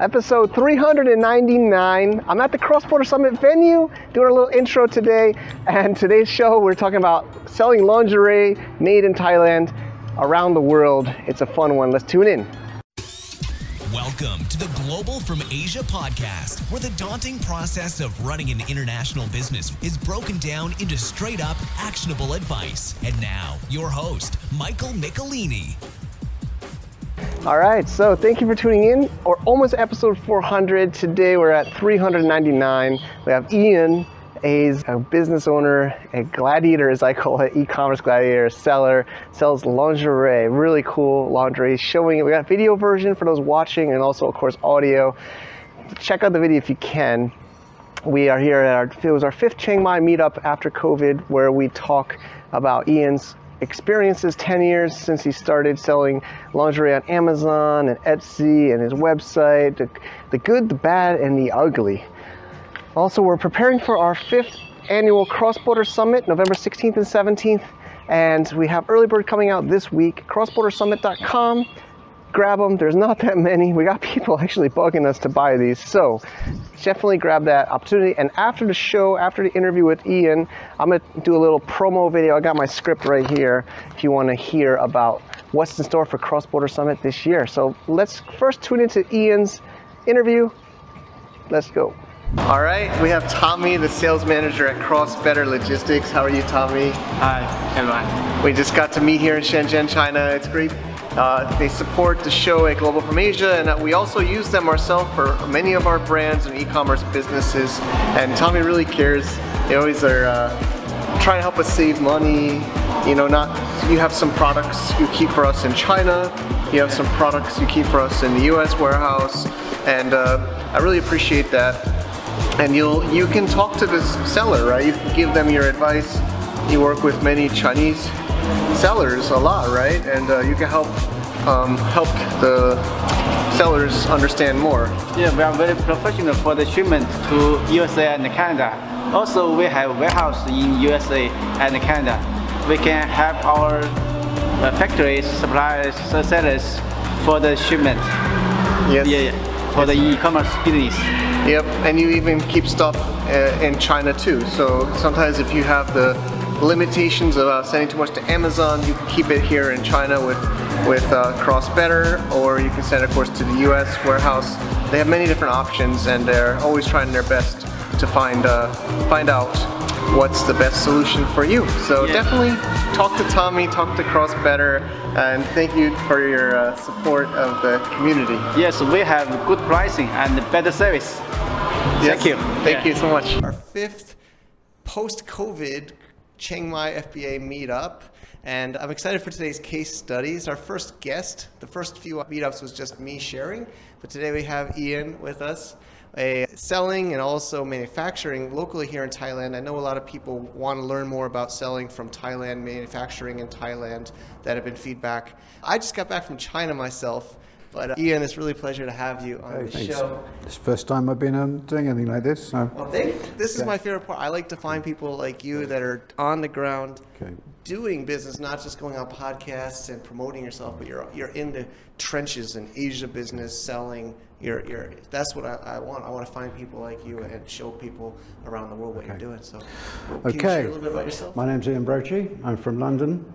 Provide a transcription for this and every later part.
episode 399. I'm at the Cross Border Summit venue doing a little intro today. And today's show, we're talking about selling lingerie made in Thailand around the world. It's a fun one. Let's tune in. Welcome to the Global from Asia podcast, where the daunting process of running an international business is broken down into straight up, actionable advice. And now, your host, Michael Michelini. All right, so thank you for tuning in. Or almost episode 400. Today we're at 399. We have Ian a business owner, a gladiator, as I call it, e-commerce gladiator seller, sells lingerie, really cool lingerie, showing it. We got video version for those watching and also, of course, audio. Check out the video if you can. We are here at our, it was our fifth Chiang Mai meetup after COVID, where we talk about Ian's experiences 10 years since he started selling lingerie on Amazon and Etsy and his website, the, the good, the bad, and the ugly. Also, we're preparing for our fifth annual Cross Border Summit, November 16th and 17th, and we have early bird coming out this week. CrossBorderSummit.com. Grab them. There's not that many. We got people actually bugging us to buy these, so definitely grab that opportunity. And after the show, after the interview with Ian, I'm gonna do a little promo video. I got my script right here. If you want to hear about what's in store for Cross Border Summit this year, so let's first tune into Ian's interview. Let's go. All right, we have Tommy, the sales manager at Cross Better Logistics. How are you, Tommy? Hi, everyone. We just got to meet here in Shenzhen, China. It's great. Uh, they support the show at Global from Asia, and we also use them ourselves for many of our brands and e-commerce businesses. And Tommy really cares. They always are uh, trying to help us save money. You know, not you have some products you keep for us in China. You have some products you keep for us in the U.S. warehouse, and uh, I really appreciate that and you'll you can talk to this seller, right? You can give them your advice. You work with many Chinese sellers a lot, right? And uh, you can help um, help the sellers understand more. Yeah, we are very professional for the shipment to USA and Canada. Also, we have warehouse in USA and Canada. We can help our uh, factories, suppliers, sellers for the shipment. Yes. Yeah, yeah for the e-commerce business. Yep, and you even keep stuff uh, in China too. So sometimes if you have the limitations of uh, sending too much to Amazon, you can keep it here in China with with uh, Cross Better, or you can send, of course, to the U.S. warehouse. They have many different options, and they're always trying their best to find uh, find out what's the best solution for you. So yeah. definitely talk to Tommy, talk to Cross Better, and thank you for your uh, support of the community. Yes, we have good pricing and better service. Yes. Thank you. Thank yeah. you so much. Our fifth post-COVID Chiang Mai FBA meetup. And I'm excited for today's case studies. Our first guest, the first few meetups was just me sharing, but today we have Ian with us a selling and also manufacturing locally here in Thailand. I know a lot of people want to learn more about selling from Thailand, manufacturing in Thailand. That have been feedback. I just got back from China myself. But uh, Ian, it's really a pleasure to have you on hey, the thanks. show. It's the first time I've been um, doing anything like this. So. Well, thank, this is my favorite part. I like to find people like you that are on the ground okay. doing business, not just going on podcasts and promoting yourself, but you're you're in the trenches in Asia business, selling. You're, you're, that's what I, I want. I want to find people like you and show people around the world what okay. you're doing. So, can you share a little bit about yourself? My name's Ian Brochie. I'm from London,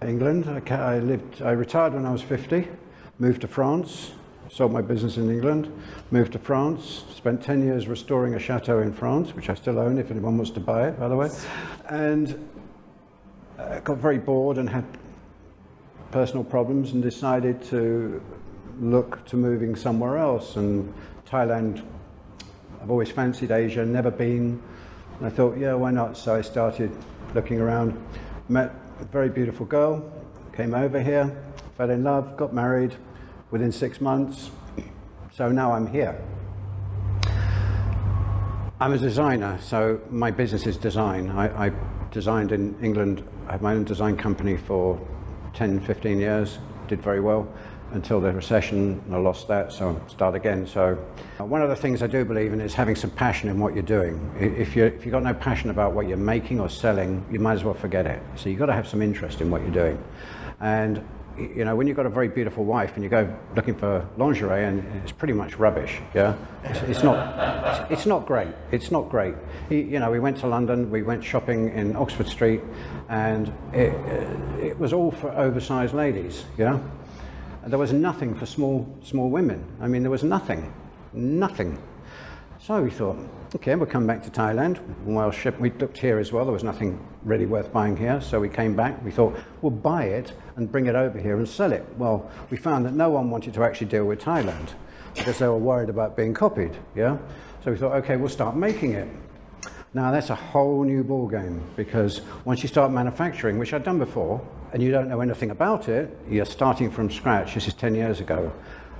England. I, I lived. I retired when I was 50 moved to France, sold my business in England, moved to France, spent 10 years restoring a chateau in France, which I still own if anyone wants to buy it, by the way, and uh, got very bored and had personal problems and decided to look to moving somewhere else. And Thailand, I've always fancied Asia, never been. And I thought, yeah, why not? So I started looking around, met a very beautiful girl, came over here, fell in love, got married, within six months. So now I'm here. I'm a designer, so my business is design. I, I designed in England, I had my own design company for 10, 15 years, did very well until the recession, and I lost that, so start again. So uh, one of the things I do believe in is having some passion in what you're doing. If, you if you've got no passion about what you're making or selling, you might as well forget it. So you've got to have some interest in what you're doing. And you know, when you've got a very beautiful wife and you go looking for lingerie and it's pretty much rubbish, yeah? It's, it's not, it's, not great. It's not great. You, you know, we went to London, we went shopping in Oxford Street and it, it was all for oversized ladies, yeah? And there was nothing for small, small women. I mean, there was nothing, nothing. So we thought, okay, we'll come back to Thailand. Well, we looked here as well. There was nothing really worth buying here. So we came back. We thought, we'll buy it and bring it over here and sell it. Well, we found that no one wanted to actually deal with Thailand because they were worried about being copied. Yeah. So we thought, okay, we'll start making it. Now that's a whole new ball game because once you start manufacturing, which I'd done before, and you don't know anything about it, you're starting from scratch. This is 10 years ago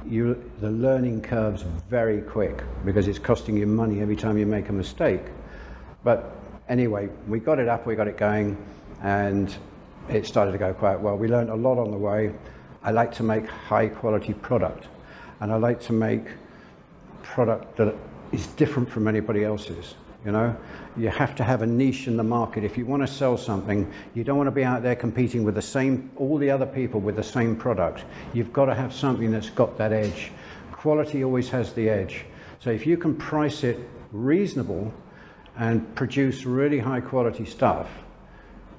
you, the learning curve's very quick because it's costing you money every time you make a mistake. But anyway, we got it up, we got it going, and it started to go quite well. We learned a lot on the way. I like to make high quality product, and I like to make product that is different from anybody else's. You know, you have to have a niche in the market. If you want to sell something, you don't want to be out there competing with the same, all the other people with the same product. You've got to have something that's got that edge. Quality always has the edge. So if you can price it reasonable and produce really high quality stuff,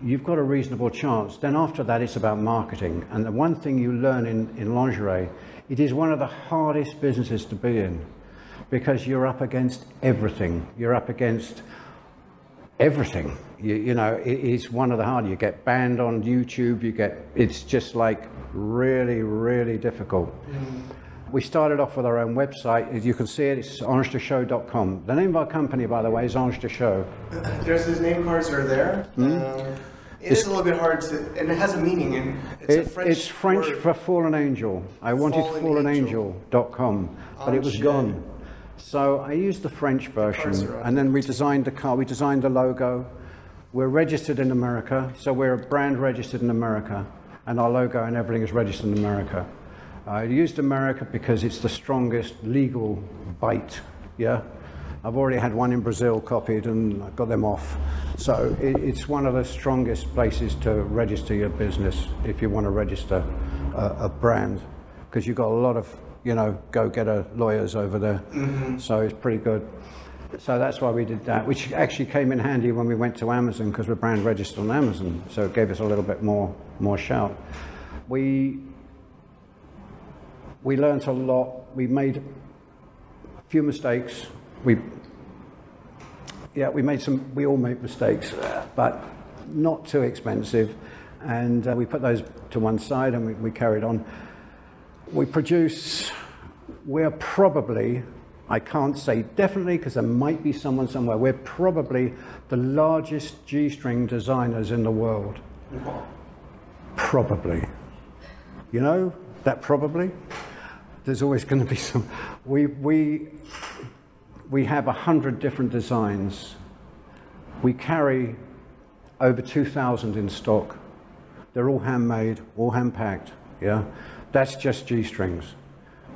you've got a reasonable chance. Then after that, it's about marketing. And the one thing you learn in, in lingerie, it is one of the hardest businesses to be in because you're up against everything. You're up against everything. You, you, know, it is one of the hard. You get banned on YouTube. You get. It's just like really, really difficult. Mm. We started off with our own website. As you can see it, it's ange2show.com. The name of our company, by the way, is Ange2Show. There's his name cards are there. Mm. Um, it is a little bit hard to, and it has a meaning. And it's it, French. It's French word. for fallen angel. I wanted fallenangel.com, but it was gone. So I used the French version, and then we designed the car, we designed the logo. We're registered in America, so we're a brand registered in America, and our logo and everything is registered in America. I used America because it's the strongest legal bite, yeah? I've already had one in Brazil copied and I got them off. So it, it's one of the strongest places to register your business if you want to register a, a brand, because you've got a lot of you know, go-getter lawyers over there. Mm-hmm. So it's pretty good. So that's why we did that, which actually came in handy when we went to Amazon because we're brand registered on Amazon. So it gave us a little bit more more shout. We we learned a lot. We made a few mistakes. We yeah, we made some. We all make mistakes, but not too expensive. And uh, we put those to one side and we, we carried on. We produce, we're probably, I can't say definitely because there might be someone somewhere, we're probably the largest G string designers in the world. Probably. You know, that probably? There's always going to be some. We, we, we have a hundred different designs. We carry over 2,000 in stock. They're all handmade, all hand packed. Yeah. That's just G-strings.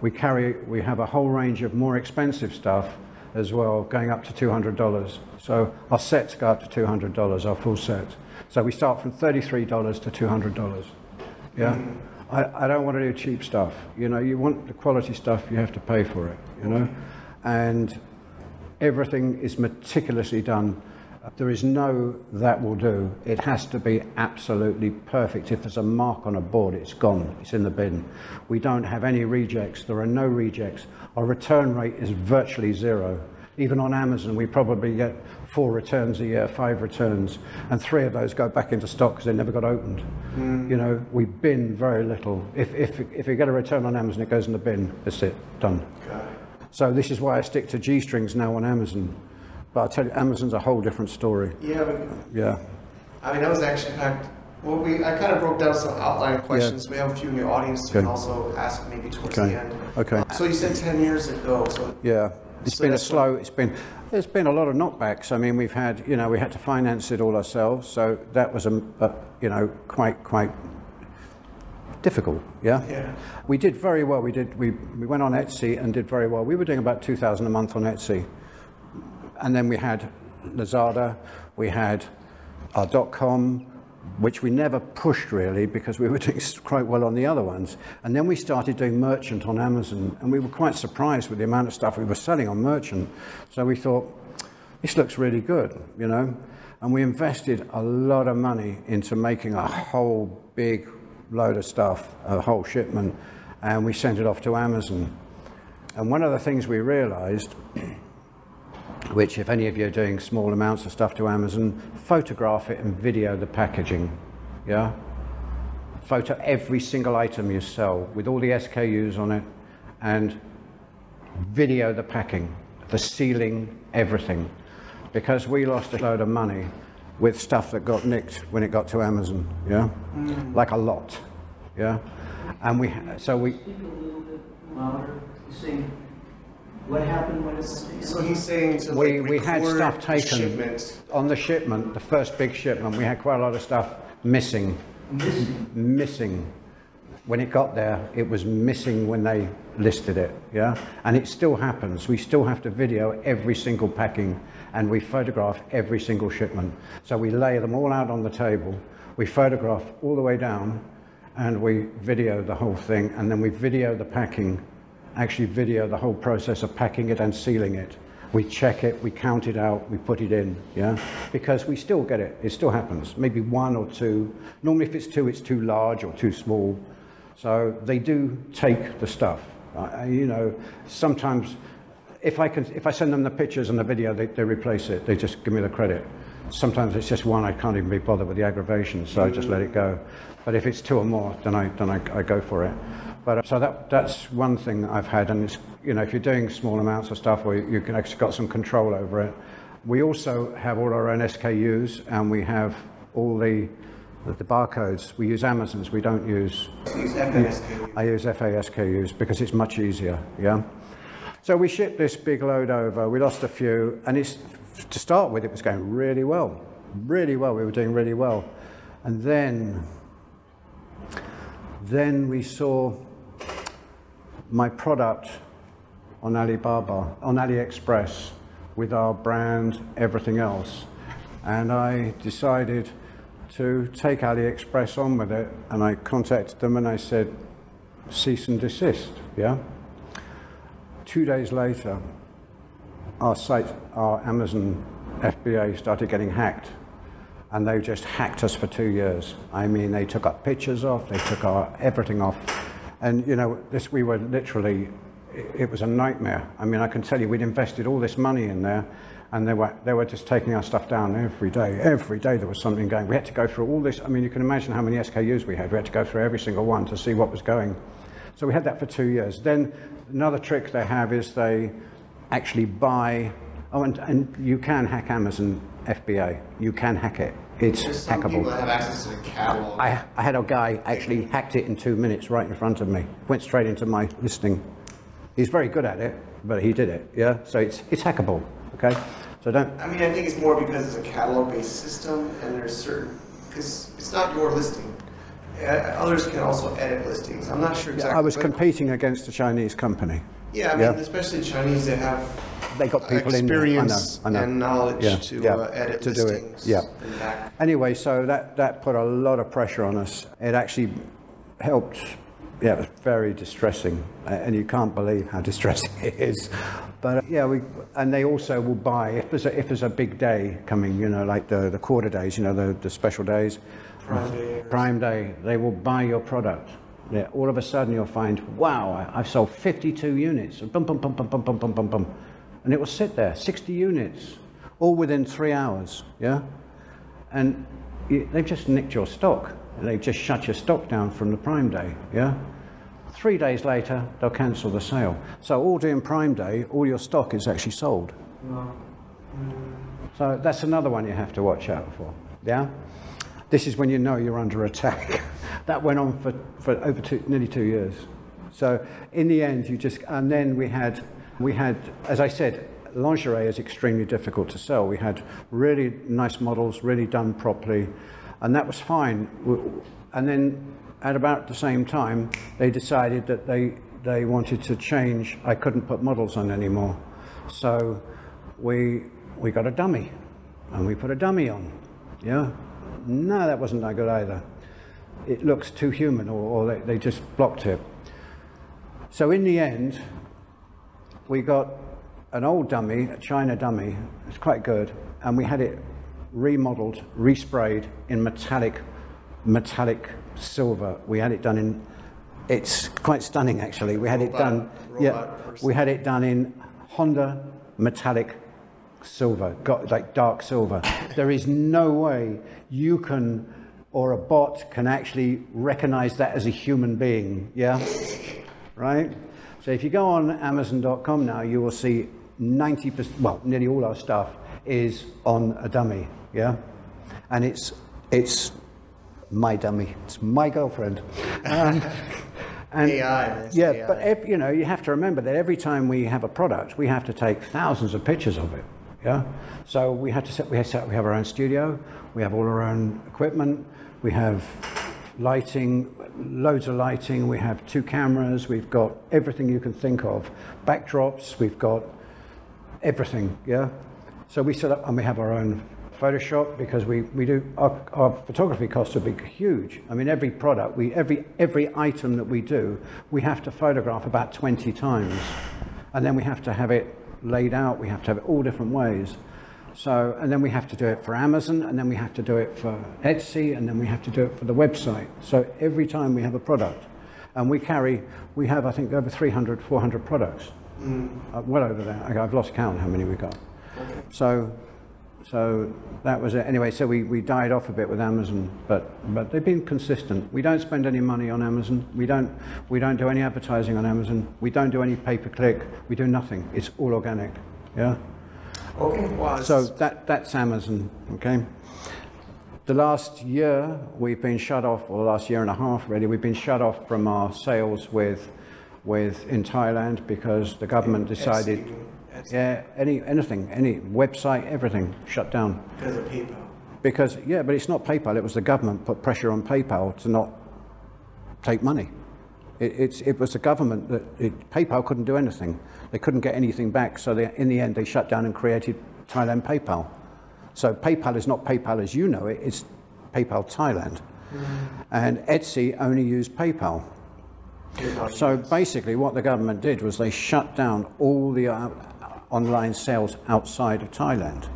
We carry, we have a whole range of more expensive stuff as well, going up to $200. So our sets go up to $200, our full set. So we start from $33 to $200. Yeah? I, I don't want to do cheap stuff. You know, you want the quality stuff, you have to pay for it, you know? And everything is meticulously done there is no that will do. It has to be absolutely perfect. If there's a mark on a board, it's gone. It's in the bin. We don't have any rejects. There are no rejects. Our return rate is virtually zero. Even on Amazon, we probably get four returns a year, five returns, and three of those go back into stock because they never got opened. Mm. You know, we bin very little. If, if, if you get a return on Amazon, it goes in the bin. That's it, done. So this is why I stick to G-strings now on Amazon but I'll tell you, Amazon's a whole different story. Yeah. But, yeah. I mean, that was action packed. Well, we I kind of broke down some outline questions. Yeah. We have a few in the audience to okay. also ask maybe towards okay. the end. Okay. So you said 10 years ago. So yeah. It's so been a slow, it's been, there's been a lot of knockbacks. I mean, we've had, you know, we had to finance it all ourselves. So that was, a, a you know, quite, quite difficult. Yeah? yeah. We did very well. We did, we, we went on Etsy and did very well. We were doing about 2,000 a month on Etsy and then we had Lazada, we had our dot com, which we never pushed really because we were doing quite well on the other ones. And then we started doing merchant on Amazon, and we were quite surprised with the amount of stuff we were selling on merchant. So we thought, this looks really good, you know. And we invested a lot of money into making a whole big load of stuff, a whole shipment, and we sent it off to Amazon. And one of the things we realized, which if any of you are doing small amounts of stuff to Amazon, photograph it and video the packaging. Yeah? Photo every single item you sell with all the SKUs on it and video the packing, the sealing, everything. Because we lost a load of money with stuff that got nicked when it got to Amazon, yeah? Mm. Like a lot, yeah? And we, so we, what happened when it's? So he's saying to we, like we had record stuff taken shipments. on the shipment, the first big shipment, we had quite a lot of stuff missing, Missing. missing. When it got there, it was missing when they listed it, yeah? And it still happens. We still have to video every single packing and we photograph every single shipment. So we lay them all out on the table, we photograph all the way down and we video the whole thing and then we video the packing, actually video the whole process of packing it and sealing it. We check it, we count it out, we put it in, yeah? Because we still get it, it still happens. Maybe one or two. Normally, if it's two, it's too large or too small. So they do take the stuff. Uh, you know, sometimes if I can, if I send them the pictures and the video, they, they replace it. They just give me the credit. Sometimes it's just one, I can't even be bothered with the aggravation, so I just let it go. But if it's two or more, then I, then I, I go for it. But uh, so that, that's one thing that I've had, and it's, you know, if you're doing small amounts of stuff where you can actually got some control over it. We also have all our own SKUs, and we have all the, the barcodes. We use Amazon's, we don't use Use FNSK. I use FASKUs because it's much easier, yeah? So we shipped this big load over, we lost a few, and it's, to start with, it was going really well. Really well, we were doing really well. And then, then we saw my product on Alibaba, on AliExpress, with our brand, everything else. And I decided to take AliExpress on with it, and I contacted them and I said, cease and desist, yeah? Two days later, our site, our Amazon FBA started getting hacked. And they just hacked us for two years. I mean, they took our pictures off, they took our everything off. And, you know, this, we were literally, it, was a nightmare. I mean, I can tell you, we'd invested all this money in there, and they were, they were just taking our stuff down every day. Every day there was something going. We had to go through all this. I mean, you can imagine how many SKUs we had. We had to go through every single one to see what was going. So we had that for two years. Then another trick they have is they actually buy. Oh, and, and you can hack Amazon FBA. You can hack it. It's There's some people hackable. that have access to the catalog. I, I had a guy actually hacked it in two minutes right in front of me. Went straight into my listing. He's very good at it, but he did it. Yeah. So it's it's hackable. Okay. So don't. I mean, I think it's more because it's a catalog-based system, and there's certain because it's not your listing. Uh, others can also edit listings. I'm not sure exactly. I was competing against a Chinese company. Yeah, I mean, Yeah. especially Chinese, they have They got people in. I know, experience I know. and knowledge Yeah, to yeah, uh, edit to do it, yeah. Anyway, so that, that put a lot of pressure on us. It actually helped. Yeah, it was very distressing, and you can't believe how distressing it is. But uh, yeah, we and they also will buy if there's a, if there's a big day coming, you know, like the, the quarter days, you know, the, the special days, Prime Day Prime Day, they will buy your product. Yeah, all of a sudden you'll find, wow, I- I've sold 52 units. Bum, bum, bum, bum, bum, bum, bum, bum, bum. And it will sit there, 60 units, all within three hours. Yeah? And you, they've just nicked your stock. They've just shut your stock down from the Prime Day. Yeah? Three days later, they'll cancel the sale. So all during Prime Day, all your stock is actually sold. So that's another one you have to watch out for. Yeah? This is when you know you're under attack. that went on for, for over two, nearly two years. So in the end, you just, and then we had, we had, as I said, lingerie is extremely difficult to sell. We had really nice models, really done properly, and that was fine. And then at about the same time, they decided that they, they wanted to change. I couldn't put models on anymore. So we, we got a dummy and we put a dummy on. Yeah. No, that wasn't that good either. It looks too human, or, or they, they just blocked it. So in the end, we got an old dummy, a China dummy. It's quite good, and we had it remodeled, resprayed in metallic, metallic silver. We had it done in. It's quite stunning, actually. We had it done. Yeah, we had it done in Honda metallic silver, got like dark silver. There is no way you can or a bot can actually recognize that as a human being. Yeah? right? So if you go on Amazon.com now, you will see 90%, well, nearly all our stuff is on a dummy, yeah? And it's, it's my dummy, it's my girlfriend. Um, and AI, yeah, AI. but you know, you have to remember that every time we have a product, we have to take thousands of pictures of it. Yeah. So we had to set. We have set. We have our own studio. We have all our own equipment. We have lighting, loads of lighting. We have two cameras. We've got everything you can think of. Backdrops. We've got everything. Yeah. So we set up and we have our own Photoshop because we, we do our, our photography costs are big huge. I mean every product we every every item that we do we have to photograph about 20 times and then we have to have it laid out we have to have it all different ways. So and then we have to do it for Amazon and then we have to do it for Etsy and then we have to do it for the website. So every time we have a product and we carry we have I think over 300 400 products. Uh, well over that. I've lost count how many we got. So, so that was it. Anyway, so we, we died off a bit with Amazon, but but they've been consistent. We don't spend any money on Amazon. We don't we don't do any advertising on Amazon. We don't do any pay per click. We do nothing. It's all organic. Yeah. Okay. Wow. So that that's Amazon. Okay. The last year we've been shut off, or the last year and a half really, we've been shut off from our sales with with in Thailand because the government decided. Yeah, any anything, any website, everything shut down. because of PayPal. Because yeah, but it's not PayPal. It was the government put pressure on PayPal to not take money. It, it's, it was the government that it, PayPal couldn't do anything. They couldn't get anything back. So they, in the end, they shut down and created Thailand PayPal. So PayPal is not PayPal as you know it. It's PayPal Thailand. And Etsy only used PayPal. So basically, what the government did was they shut down all the uh, online sales outside of Thailand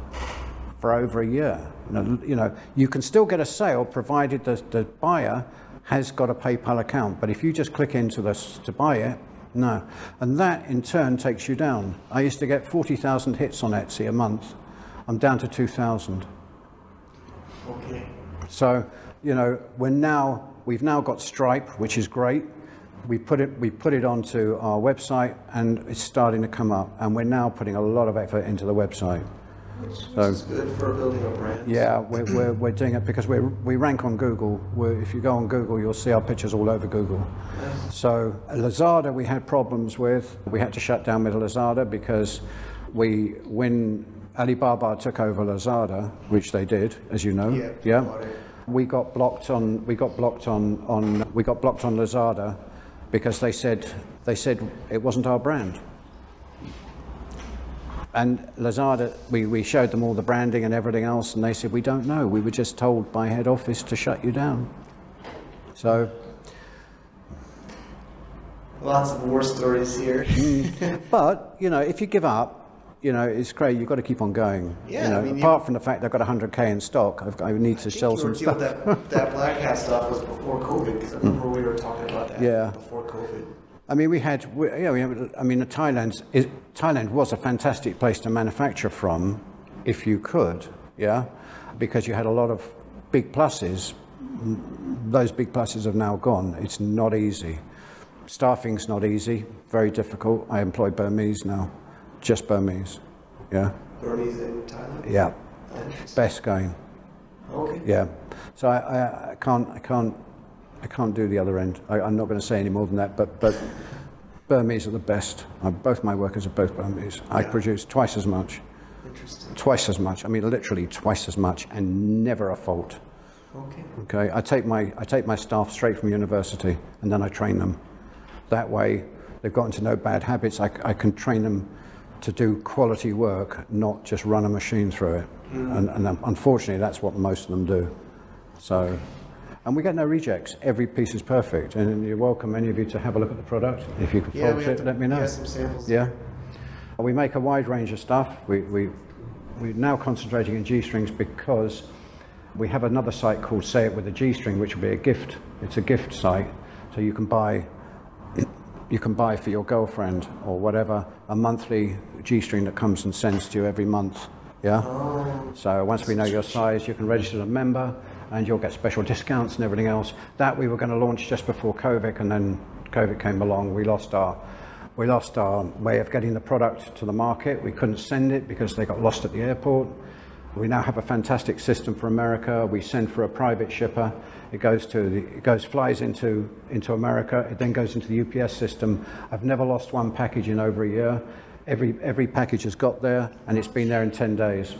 for over a year. You know, you know, you can still get a sale provided the, the buyer has got a PayPal account, but if you just click into this to buy it, no. And that in turn takes you down. I used to get 40,000 hits on Etsy a month. I'm down to 2,000. Okay. So, you know, we're now we've now got Stripe, which is great. We put it we put it onto our website, and it's starting to come up. And we're now putting a lot of effort into the website. Which, which So- is good for building a brand. Yeah, we're, we're, we're doing it because we we rank on Google. We're, if you go on Google, you'll see our pictures all over Google. So Lazada, we had problems with. We had to shut down with Lazada because we when Alibaba took over Lazada, which they did, as you know. Yeah, yeah. We got blocked on we got blocked on, on we got blocked on Lazada because they said they said it wasn't our brand. And Lazada, we, we showed them all the branding and everything else, and they said, We don't know. We were just told by head office to shut you down. So, Lots of war stories here. but, you know, if you give up, you know, it's great. You've got to keep on going. Yeah, you know, I mean, you- apart from the fact I've got 100K in stock, I've, I need to sell you some stuff. that, that black hat stuff was before COVID because I remember we were talking about that Yeah. before COVID. I mean, we had, we, yeah, we have, I mean, Thailand's, is, Thailand was a fantastic place to manufacture from, if you could, yeah, because you had a lot of big pluses. Mm, Those big pluses have now gone. It's not easy. Staffing's not easy, very difficult. I employ Burmese now, just Burmese, yeah, Burmese in Thailand. yeah, best going. Okay. Yeah. So I, I, I can't I can't I can't do the other end. I, I'm not going to say any more than that. But but Burmese are the best. Uh, both my workers are both Burmese. I produce twice as much, Interesting. twice as much. I mean literally twice as much, and never a fault. Okay. Okay. I take my I take my staff straight from university, and then I train them. That way, they've gotten to know bad habits. I, I can train them to do quality work, not just run a machine through it. And, and um, unfortunately, that's what most of them do. So, and we get no rejects. Every piece is perfect, and you're welcome, any of you, to have a look at the product. If you can Yeah, fault it, to- let me know. have some samples. Yeah. We make a wide range of stuff. We, we, we're now concentrating in G-strings because we have another site called Say It With a G-string, which will be a gift. It's a gift site, so you can buy you can buy for your girlfriend or whatever a monthly G-string that comes and sends to you every month. Yeah. so once we know your size, you can register as a member, and you'll get special discounts and everything else. That we were going to launch just before COVID, and then COVID came along. We lost our we lost our way of getting the product to the market. We couldn't send it because they got lost at the airport. We now have a fantastic system for America. We send for a private shipper. It goes to the, it goes flies into into America. It then goes into the UPS system. I've never lost one package in over a year. Every every package has got there and it's been there in 10 days.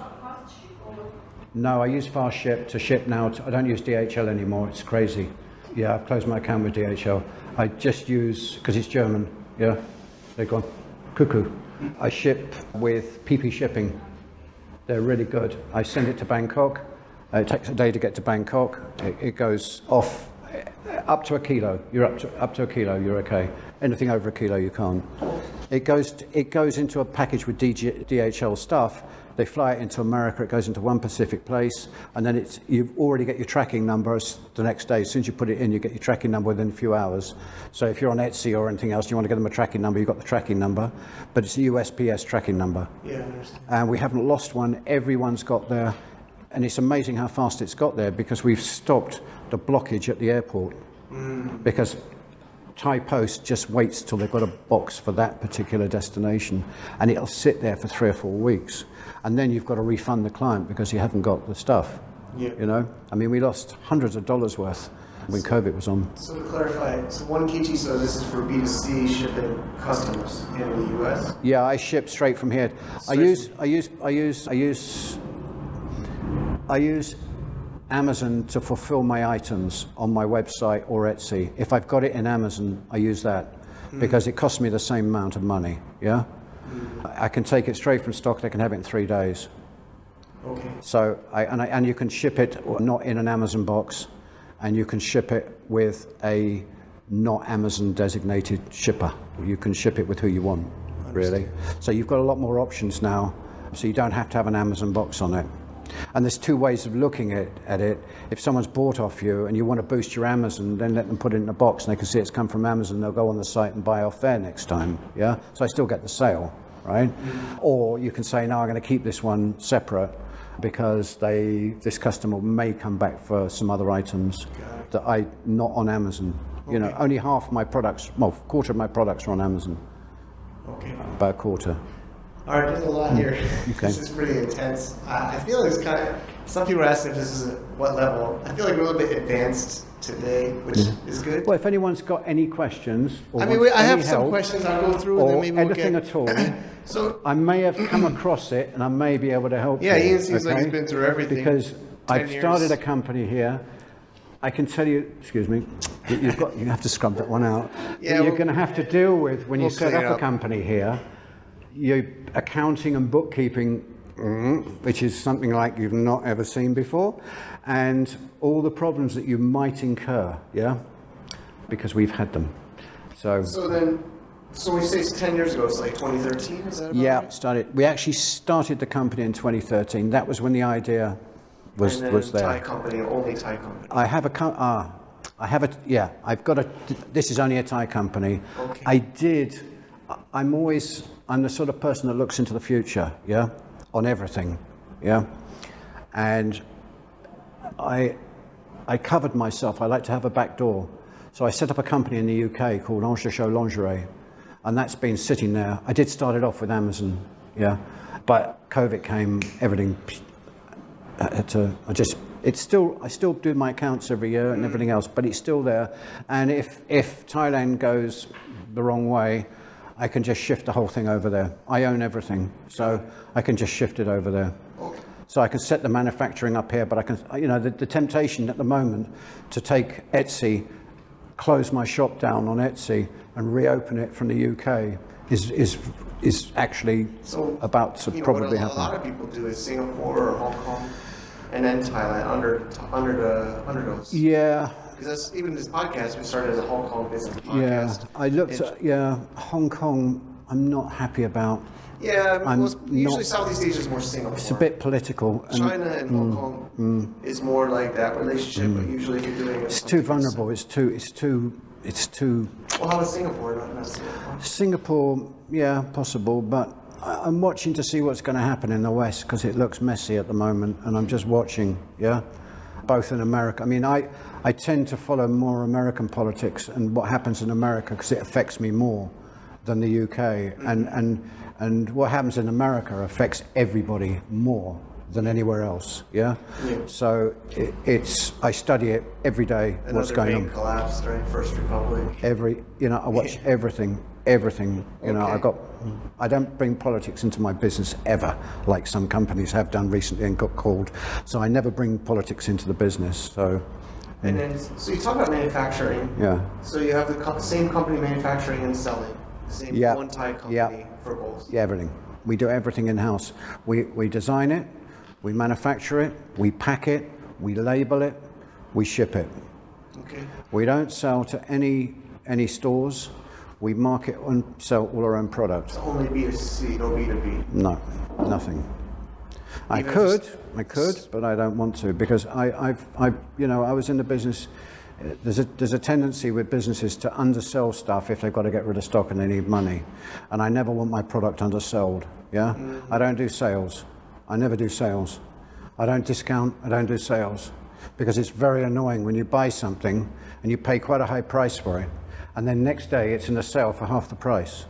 No, I use Fast Ship to ship now. I don't use DHL anymore. It's crazy. Yeah, I've closed my account with DHL. I just use because it's German. Yeah, they're gone cuckoo. I ship with PP Shipping. They're really good. I send it to Bangkok. Uh, it takes a day to get to Bangkok. It, it goes off uh, up to a kilo. You're up to up to a kilo. You're okay. Anything over a kilo, you can't. It goes it goes into a package with DG, DHL stuff. They fly it into America. It goes into one Pacific place, and then it's you've already get your tracking number the next day. As soon as you put it in, you get your tracking number within a few hours. So if you're on Etsy or anything else, you want to get them a tracking number, you've got the tracking number, but it's a USPS tracking number Yeah, and we haven't lost one. Everyone's got there, and it's amazing how fast it's got there because we've stopped the blockage at the airport. Mm. Because Thai Post just waits till they've got a box for that particular destination, and it'll sit there for three or four weeks, and then you've got to refund the client because you haven't got the stuff. Yeah. You know, I mean, we lost hundreds of dollars worth when COVID was on. So to clarify, so one kg, so this is for B2C shipping customers in the US? Yeah, I ship straight from here. I Straight use, I use, I use, I use, I use Amazon to fulfill my items on my website or Etsy. If I've got it in Amazon, I use that hmm. because it costs me the same amount of money. Yeah, I I can take it straight from stock. They can have it in three days. Okay. So, I, and, I, and you can ship it not in an Amazon box, and you can ship it with a not Amazon designated shipper. You can ship it with who you want, really. So you've got a lot more options now, so you don't have to have an Amazon box on it. And there's two ways of looking at, at it. If someone's bought off you and you want to boost your Amazon, then let them put it in a box and they can see it's come from Amazon. They'll go on the site and buy off there next time. Yeah. So I still get the sale, right? Mm. Or you can say, no, I'm going to keep this one separate because they this customer may come back for some other items that I not on Amazon. You know, only half my products, well, a quarter of my products are on Amazon. Okay. About a quarter. All right, there's a lot hmm. here. Okay. This is pretty intense. I, I feel like it's kind of. Some people ask if this is at what level. I feel like we're a little bit advanced today, which is good. Well, if anyone's got any questions, or I mean, we, I have any some questions. I'll go through and then or we'll anything get. at all, So I may have come across it and I may be able to help Yeah, you. Ian seems like he's been through everything. Because I've years. started a company here. I can tell you, excuse me, you've got, you have to scrub that one out. that Yeah, you're we'll- going to have to deal with when you we'll set clean up a company here. Your accounting and bookkeeping, mm, which is something like you've not ever seen before, and all the problems that you might incur, yeah, because we've had them. So, so then, so we say it's 10 years ago. It's like 2013. Is that yeah, right? started. We actually started the company in 2013. That was when the idea was was there. Thai company, only Thai company. I have a co- ah, I have a yeah. I've got a. This is only a Thai company. Okay. I did. I'm always. I'm the sort of person that looks into the future. Yeah, on everything. Yeah, and I. I covered myself. I like to have a back door. So I set up a company in the UK called Ange Show Lingerie, and that's been sitting there. I did start it off with Amazon, yeah, but COVID came, everything I had to, I just, it's still, I still do my accounts every year and everything else, but it's still there. And if, if Thailand goes the wrong way, I can just shift the whole thing over there. I own everything, so I can just shift it over there. So I can set the manufacturing up here, but I can, you know, the, the temptation at the moment to take Etsy, close my shop down on Etsy and reopen it from the UK is, is, is actually So, about to you know, probably what a, happen. a lot of people do is Singapore or Hong Kong. and then Thailand under under the underdogs. Yeah, Because that's even this podcast we started as a Hong Kong business podcast. yeah. I looked at yeah Hong Kong. I'm not happy about. Yeah, I'm well, usually not- Southeast Asia is more Singapore. It's a bit political. and China and Hong mm, Kong mm. is more like that relationship, but mm. usually you're doing it. It's too vulnerable. It's too. It's too. It's too. Well, how about Singapore? Not, not Singapore. Singapore, yeah, possible, but I'm watching to see what's going to happen in the West because it looks messy at the moment, and I'm just watching, yeah, both in America. I mean, I, I tend to follow more American politics and what happens in America because it affects me more than the UK, and, and, and what happens in America affects everybody more than anywhere else, yeah? yeah. So it, it's, I study it every day, what's Another going bank on collapsed during First Republic. every you know i watch everything everything you know i got i don't bring politics into my business ever like some companies have done recently and got called so i never bring politics into the business so And then, so you talk about manufacturing. yeah So you have the co- same company manufacturing and selling. The same Yeah. one Thai company Yeah. for both. yeah everything we do everything in house we we design it we manufacture it we pack it we label it we ship it Okay. we don't sell to any any stores we market and sell all our own products only B2C, no B2B. No, nothing. I Even could, just- I could, but I don't want to because I, I've, I, you know, I was in the business. There's a there's a tendency with businesses to undersell stuff if they've got to get rid of stock and they need money, and I never want my product undersold. Yeah, I don't do sales. I never do sales. I don't discount. I don't do sales because it's very annoying when you buy something and you pay quite a high price for it, and then next day it's in a sale for half the price.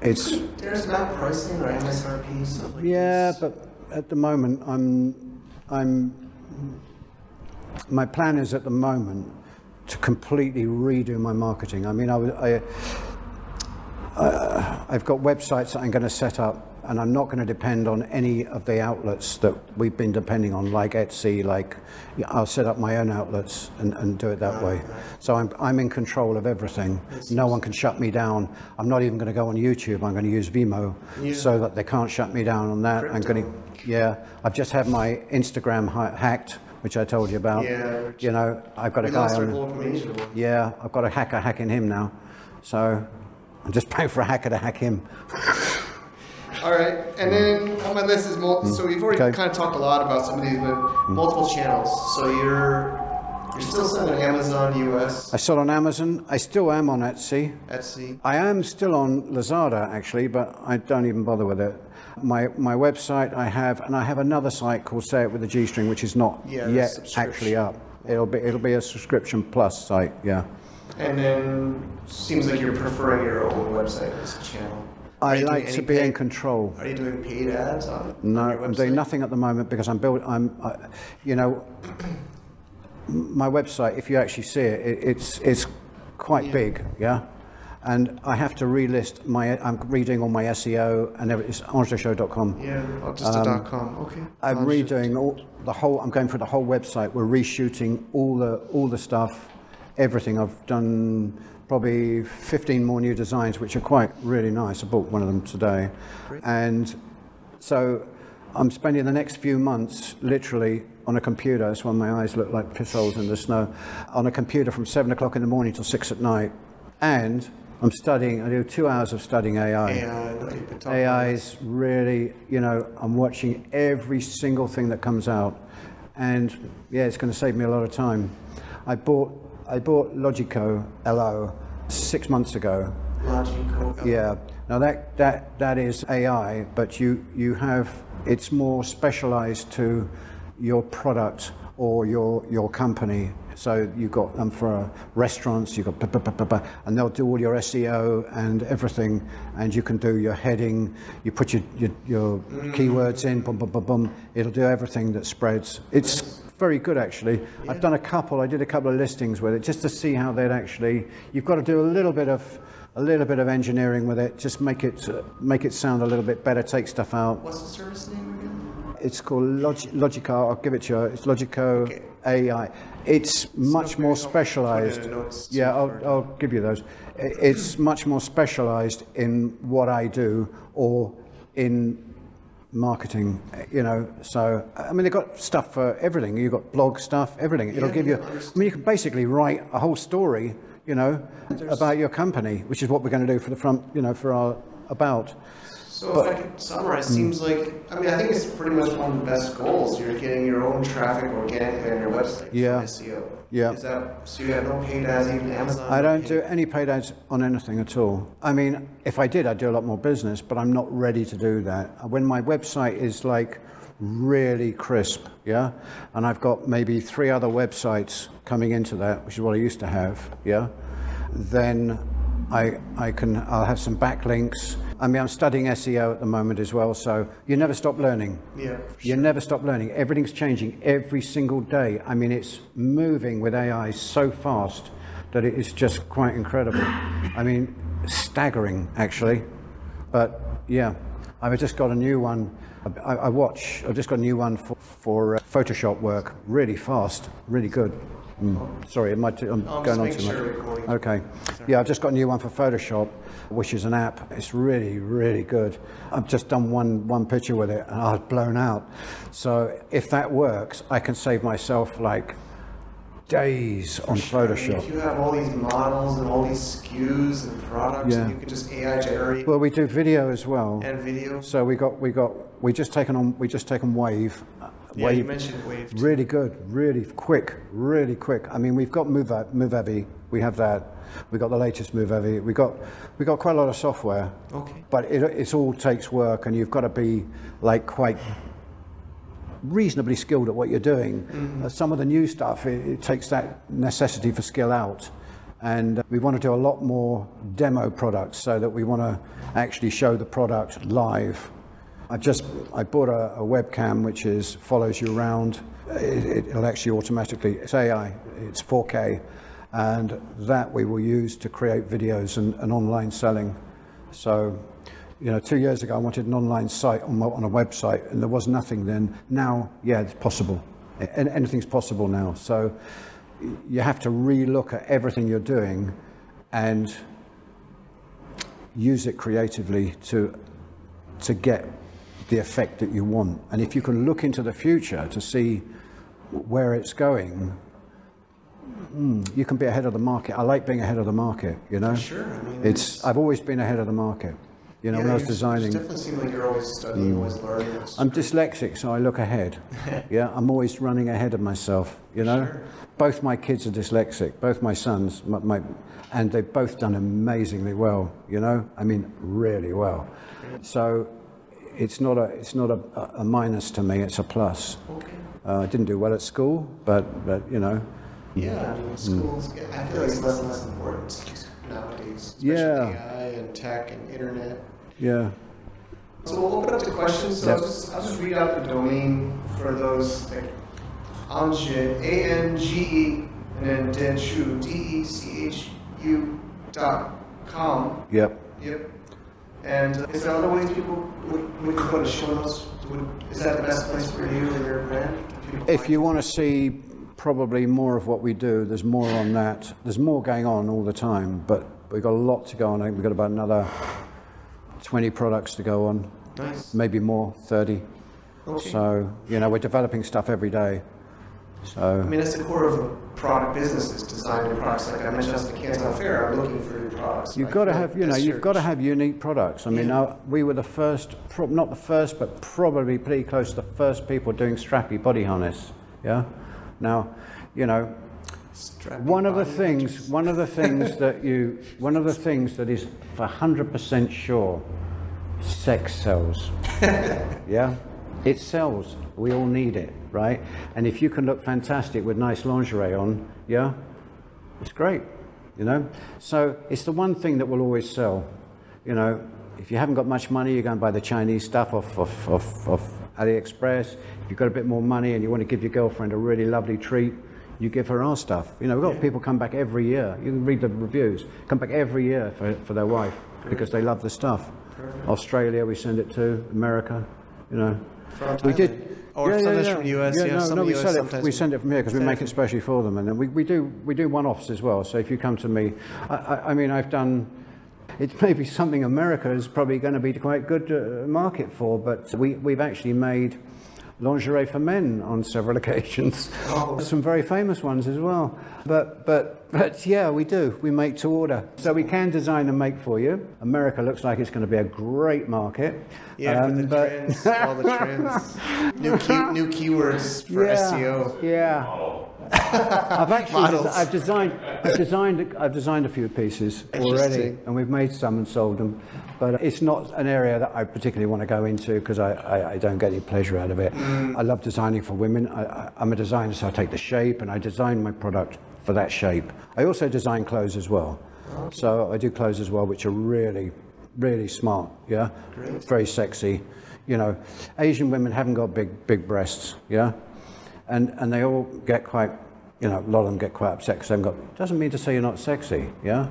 It's There's not pricing or MSRP stuff like yeah, this. but at the moment, I'm, I'm. My plan is at the moment to completely redo my marketing. I mean, I, was- I, uh, I've got websites that I'm going to set up, and I'm not going to depend on any of the outlets that we've been depending on, like Etsy. Like, I'll set up my own outlets and, and do it that way. So I'm, I'm in control of everything. No one can shut me down. I'm not even going to go on YouTube. I'm going to use Vimeo, so that they can't shut me down on that. I'm going to, yeah. I've just had my Instagram ha- hacked, which I told you about. Yeah. You know, I've got a guy on. goal from Asia one. Yeah, I've got a hacker hacking him now. So I'm just paying for a hacker to hack him. All right, and then on my list is mul- mm-hmm. so we've already Okay. kind of talked a lot about some of these, but mm-hmm. multiple channels. So you're you're still selling on Amazon US, I sold on Amazon. I still am on Etsy. Etsy. I am still on Lazada actually, but I don't even bother with it. My my website I have, and I have another site called Say It with a G String, which is not Yeah, yet subscription. actually up. It'll be it'll be a subscription plus site. Yeah. And then seems like you're preferring your own website as a channel. I like to be in control. Are you doing paid ads on? No, on I'm doing nothing at the moment because I'm building. I'm, I, you know, my website. If you actually see it, it it's it's quite big, yeah. And I have to relist my. I'm redoing all my SEO and everything. It's angeshow.com. Yeah, oh, just a dot com. Okay. Um, I'm redoing all the whole. I'm going through the whole website. We're reshooting all the all the stuff, everything. I've done probably 15 more new designs, which are quite really nice. I bought one of them today, and so I'm spending the next few months literally on a computer. That's why my eyes look like piss holes in the snow. On a computer from seven o'clock in the morning till six at night, and I'm studying. I do two hours of studying AI. AI. no, you've been talking AI is really, you know, I'm watching every single thing that comes out, and yeah, it's going to save me a lot of time. I bought I bought Logico LO six months ago. Logico. Yeah. Now that that that is AI, but you you have it's more specialized to your product or your your company. So you've got them for restaurants, you've got, and they'll do all your SEO and everything, and you can do your heading, you put your, your, your mm-hmm. keywords in, boom, boom, boom, boom, it'll do everything that spreads. It's very good actually. I've done a couple, I did a couple of listings with it just to see how they'd actually, you've got to do a little bit of, a little bit of engineering with it, just make it, uh, make it sound a little bit better, take stuff out. What's the service name again? It's called Log- Logico. I'll give it to you. It's Logico AI. It's much okay, more I'll put it in the specialized. Yeah, I'll, I'll give you those. It's much more specialized in what I do or in marketing, you know. So I mean, they've got stuff for everything. You've got blog stuff, everything. It'll Yeah, give you. I mean, you can basically write a whole story, you know, about your company, which is what we're going to do for the front, you know, for our about. So if I could summarize, seems hmm. like I mean I think it's pretty much one of the best goals. You're getting your own traffic organically on your website. Yeah. SEO. Yeah. Is that so? You have no paid ads, even Amazon. I don't do any paid ads on anything at all. I mean, if I did, I'd do a lot more business, but I'm not ready to do that. When my website is like really crisp, yeah, and I've got maybe three other websites coming into that, which is what I used to have, yeah, then I, I can, I'll have some backlinks. I mean, I'm studying SEO at the moment as well, so you never stop learning. Yeah. You never stop learning. Everything's changing every single day. I mean, it's moving with AI so fast that it is just quite incredible. I mean, staggering, actually. But yeah, I've just got a new one. I, I watch, I've just got a new one for, for uh, Photoshop work. Really fast, really good. Mm. Sorry, it might, I'm I'm going on too much. sure recording. Okay. Yeah, I've just got a new one for Photoshop, which is an app. It's really, really good. I've just done one, one picture with it and I was blown out. So if that works, I can save myself like days on Photoshop. if you have all these models and all these SKUs and products, Yeah. and you can just AI generate Well, we do video as well. and video. So we got, we got, we just taken on, we just taken Wave. Yeah, you mentioned Wave. too. Really good, really quick, really quick. I mean, we've got Movavi, Movavi, we have that. We got the latest Movavi. We got, we got quite a lot of software. Okay. But it it's all takes work, and you've got to be like quite reasonably skilled at what you're doing. Uh, some of the new stuff, it, it takes that necessity for skill out. And uh, we want to do a lot more demo products so that we want to actually show the product live. I just I bought a, a webcam which is follows you around. It, it'll actually automatically it's AI. It's 4K, and that we will use to create videos and, and online selling. So, you know, two years ago I wanted an online site on, my, on a website, and there was nothing then. Now, yeah, it's possible. A- anything's possible now. So, you have to re-look at everything you're doing, and use it creatively to to get the effect that you want. And if you can look into the future to see where it's going, mm, you can be ahead of the market. I like being ahead of the market. You know, Sure. I mean, it's I've always been ahead of the market. You know, yeah, when I was designing. definitely seem like you're always studying, always learning. I'm dyslexic, so I look ahead. yeah, I'm always running ahead of myself. You know, Sure. both my kids are dyslexic. Both my sons, my, my, and they've both done amazingly well. You know, I mean, really well. So, it's not a it's not a, a minus to me. It's a plus. okay. Uh, I didn't do well at school, but but you know, Yeah, I mean, schools, I feel like it's less and less important nowadays, especially Yeah. AI and tech and internet. yeah. So we'll open up to questions. So I'll, just, I'll just read out the domain for those. Like, Ange, A N G E, and then Dechu, D E C H U dot com. Yep. Yep. And uh, is there other ways people would, would put a show notes? Would, is that the best place for you and your brand? If you want to see probably more of what we do, there's more on that. There's more going on all the time, but we've got a lot to go on. I think we've got about another 20 products to go on, Nice. maybe more, 30. Okay. So, you know, we're developing stuff every day. So, I mean, that's the core of a product business is designing products. Like I mentioned at the Canton Fair, I'm looking for new products. You've I got to have, you know, you've got to have unique products. I mean, Yeah. uh, we were the first, prob not the first, but probably pretty close to the first people doing strappy body harness. Yeah. Now, you know, one of the things, one of the things that you, one of the things that is for hundred percent sure, sex sells. yeah, it sells. We all need it, right? And if you can look fantastic with nice lingerie on, yeah, it's great, you know. So it's the one thing that will always sell. You know, if you haven't got much money, you're going to buy the Chinese stuff off off, off, off AliExpress. If you've got a bit more money and you want to give your girlfriend a really lovely treat, you give her our stuff. You know, we've got people come back every year. You can read the reviews. Come back every year for, for their wife because they love the stuff. Australia, we send it to America. You know, From we Thailand. did. Or sometimes from US, yeah, no, some no, we US, sell it. We send it from here because we make it specially for them, and then we, we do we do one-offs as well. So if you come to me, I, I, I mean, I've done it's maybe something America is probably going to be quite good uh, market for, but we, we've actually made lingerie for men on several occasions. Some very famous ones as well. But, but, but yeah, we do. We make to order. So we can design and make for you. America looks like it's going to be a great market. Yeah, for the Um, but- trends, all the trends, new key, new keywords for yeah, SEO. Yeah. I've actually I've designed I've designed I've designed a few pieces already, and we've made some and sold them. But it's not an area that I particularly want to go into because I, I, I don't get any pleasure out of it. I love designing for women. I, I, I'm a designer, so I take the shape and I design my product for that shape. I also design clothes as well. So I do clothes as well, which are really, really smart. Yeah, Great. very sexy. You know, Asian women haven't got big, big breasts. Yeah, and and they all get quite, you know, a lot of them get quite upset because they've got. Doesn't mean to say you're not sexy. Yeah,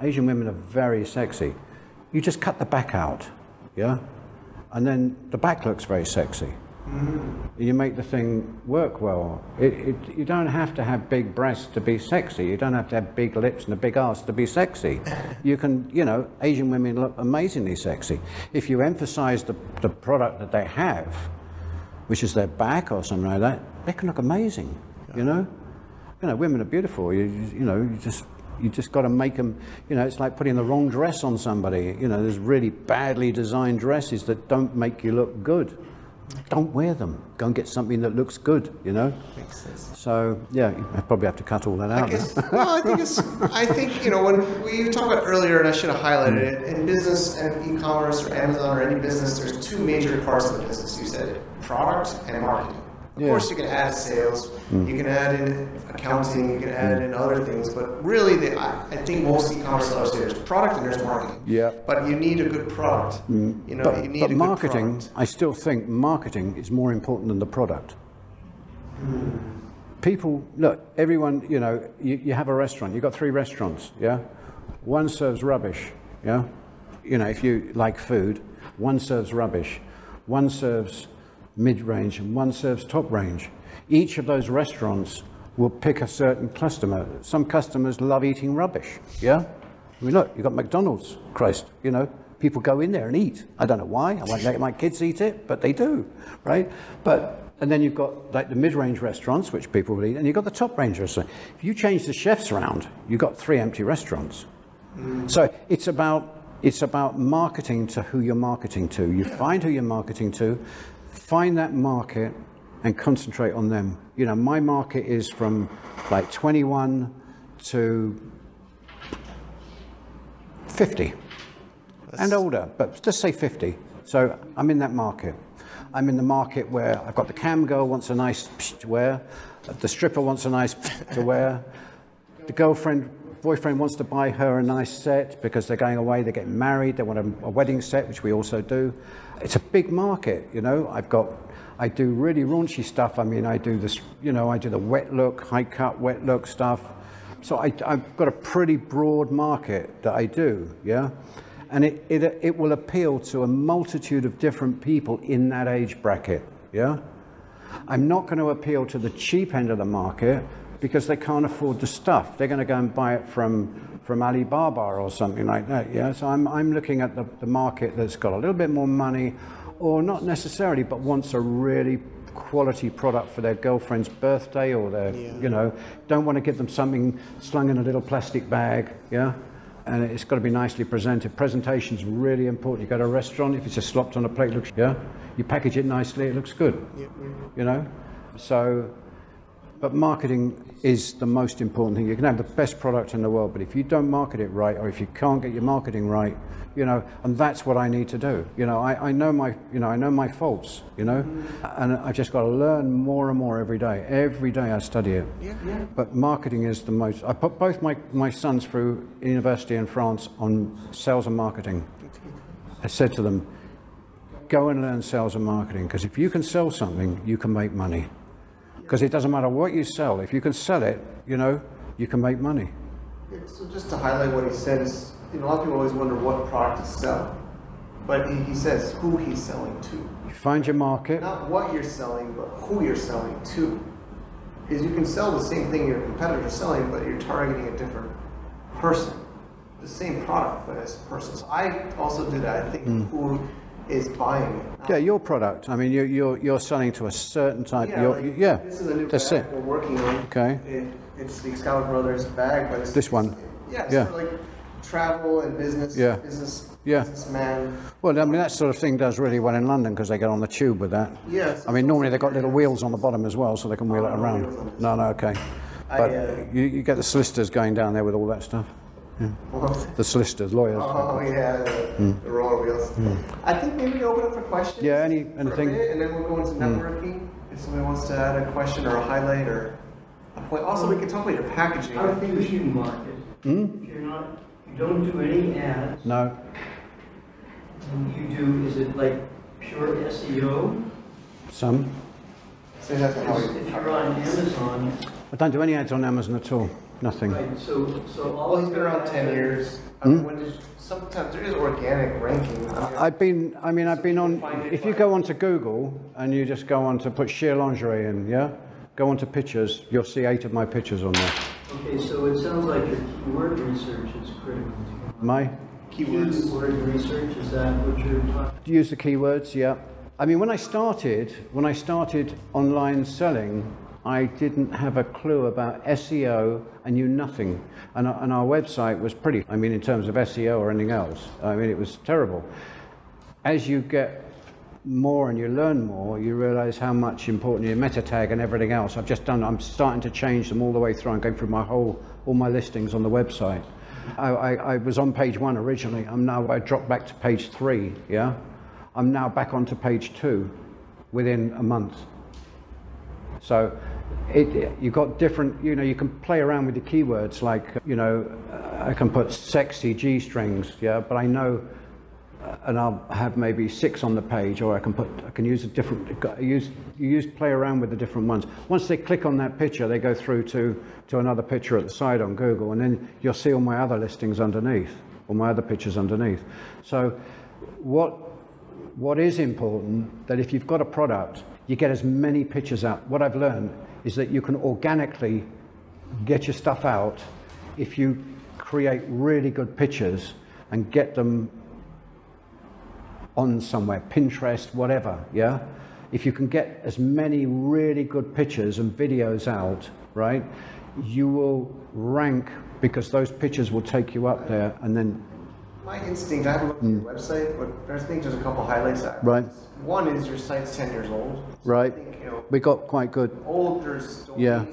Asian women are very sexy. You just cut the back out. Yeah, and then the back looks very sexy. Mm-hmm. You make the thing work well. It, it, you don't have to have big breasts to be sexy. You don't have to have big lips and a big ass to be sexy. You can, you know, Asian women look amazingly sexy. If you emphasize the, the product that they have, which is their back or something like that, they can look amazing. You know, you know, women are beautiful. You, you you know, you just you just got to make them. You know, it's like putting the wrong dress on somebody. You know, there's really badly designed dresses that don't make you look good. Don't wear them. Go and get something that looks good. You know. Makes sense. So yeah, I probably have to cut all that out. now. guess. Well, I think it's. I think you know when we talked about earlier, and I should have highlighted mm. it. In business and e-commerce or Amazon or any business, there's two major parts of the business. You said product and marketing. Of Yeah. course, you can add sales, hmm. you can add in accounting, you can add in other things, but really, the, I, I think most e-commerce sellers there's product and there's marketing. Yeah. But you need a good product. Hmm. You know, but, you need but marketing. I still think marketing is more important than the product. Hmm. People, look, everyone, you know, you, you have a restaurant, you've got three restaurants, yeah? One serves rubbish, yeah? You know, if you like food, one serves rubbish, one serves mid range, and one serves top range. Each of those restaurants will pick a certain customer. Some customers love eating rubbish, yeah? I mean, look, you've got McDonald's, Christ, you know, people go in there and eat. I don't know why. I won't let my kids eat it, but they do, right? But and then you've got like the mid-range restaurants, which people will eat, and you've got the top-range restaurants. If you change the chefs around, you've got three empty restaurants. Mm. So it's about it's about marketing to who you're marketing to. You find who you're marketing to, find that market, and concentrate on them. You know, my market is from like 21 to 50 and older, but just say 50. So I'm in that market. I'm in the market where I've got the cam girl wants a nice to wear, the stripper wants a nice to wear, the girlfriend, boyfriend wants to buy her a nice set because they're going away, they're getting married, they want a, a wedding set, which we also do. It's a big market, you know. I've got, I do really raunchy stuff. I mean, I do this, you know, I do the wet look, high cut, wet look stuff. So I, I've got a pretty broad market that I do, yeah? And it, it, it will appeal to a multitude of different people in that age bracket, yeah? I'm not going to appeal to the cheap end of the market because they can't afford the stuff. They're going to go and buy it from, from Alibaba or something like that. Yeah, so I'm, I'm looking at the, the market that's got a little bit more money, or not necessarily, but wants a really quality product for their girlfriend's birthday or their, you know, don't want to give them something slung in a little plastic bag. Yeah. And it's got to be nicely presented. Presentation's really important. You go to a restaurant, if it's just slopped on a plate, it looks yeah. You package it nicely, it looks good. Yeah. You know, so. But marketing is the most important thing. You can have the best product in the world, but if you don't market it right, or if you can't get your marketing right, you know, and that's what I need to do. You know, I, I know my, you know, I know my faults. You know, and I've just got to learn more and more every day. Every day I study it. But marketing is the most. I put both my my sons through university in France on sales and marketing. I said to them, go and learn sales and marketing because if you can sell something, you can make money. Because it doesn't matter what you sell, if you can sell it, you know, you can make money. So just to highlight what he says, you know, a lot of people always wonder what product to sell, but he, he says who he's selling to. You find your market, Not what you're selling, but who you're selling to. Because you can sell the same thing your competitors are selling, but you're targeting a different person. the same product, but as a person. So I also do that. I think Hmm. who is buying it. Yeah, your product. I mean, you're, you're, you're selling to a certain type. Yeah, like, yeah This is a new that's bag it. we're working on. Okay. It, it's the Excalibur Brothers bag, but it's This one? Yeah, it's Yeah. like travel and business. Yeah. Business. Yeah. Businessman. Well, I mean, that sort of thing does really well in London because they get on the tube with that. Yes. I mean, normally they've got little wheels on the bottom as well, so they can wheel it Oh, no around. wheels on this. No, no, okay. I, But uh, you, you get the solicitors going down there with all that stuff. Mm. The solicitors, lawyers. Oh yeah, the, mm. the roller wheels. Mm. I think maybe we open up for questions. Yeah, any- for a anything? Bit, and then we'll go into networking. If somebody wants to add a question or a highlight or a point. Also, we can talk about your packaging. How do you market? Hmm? If you're not, you don't do any ads, No, and you do, is it like pure SEO? some. So that's how Because we. if you're on Amazon, I don't do any ads on Amazon at all. Nothing. right, so, so all. Well, he's been around ten years. I Hmm? mean, when did, sometimes there is organic ranking. I mean, I've been, I mean, I've been on, if you go onto Google and you just go on to put sheer lingerie in, yeah? Go onto pictures, you'll see eight of my pictures on there. Okay, so it sounds like your keyword research is critical to you. My, keywords. Keyword research, is that what you're talking? use the keywords, yeah. I mean, when I started, when I started online selling, I didn't have a clue about SEO. I knew nothing. And, our- and our website was pretty, I mean, in terms of SEO or anything else, I mean, it was terrible. As you get more and you learn more, you realize how much important your meta tag and everything else. I've just done, I'm starting to change them all the way through. I'm going through my whole, all my listings on the website. I, I, I was on page one originally. I'm now, I dropped back to page three, yeah? I'm now back onto page two within a month. So it, you've got different, you know, you can play around with the keywords like, you know, I can put sexy G strings, yeah, but I know, uh, and I'll have maybe six on the page, or I can put, I can use a different, use, you use, play around with the different ones. Once they click on that picture, they go through to, to another picture at the side on Google, and then you'll see all my other listings underneath, all my other pictures underneath. So what, what is important that if you've got a product, you get as many pictures out. What I've learned is that you can organically get your stuff out if you create really good pictures and get them on somewhere, Pinterest, whatever, yeah? If you can get as many really good pictures and videos out, right, you will rank because those pictures will take you up there and then My instinct, I haven't looked at your website, but there's, I think there's a couple highlights. That Hmm. Right. One is your site's 10 years old. So Right. I think, you know, we got quite good. old, there's Yeah.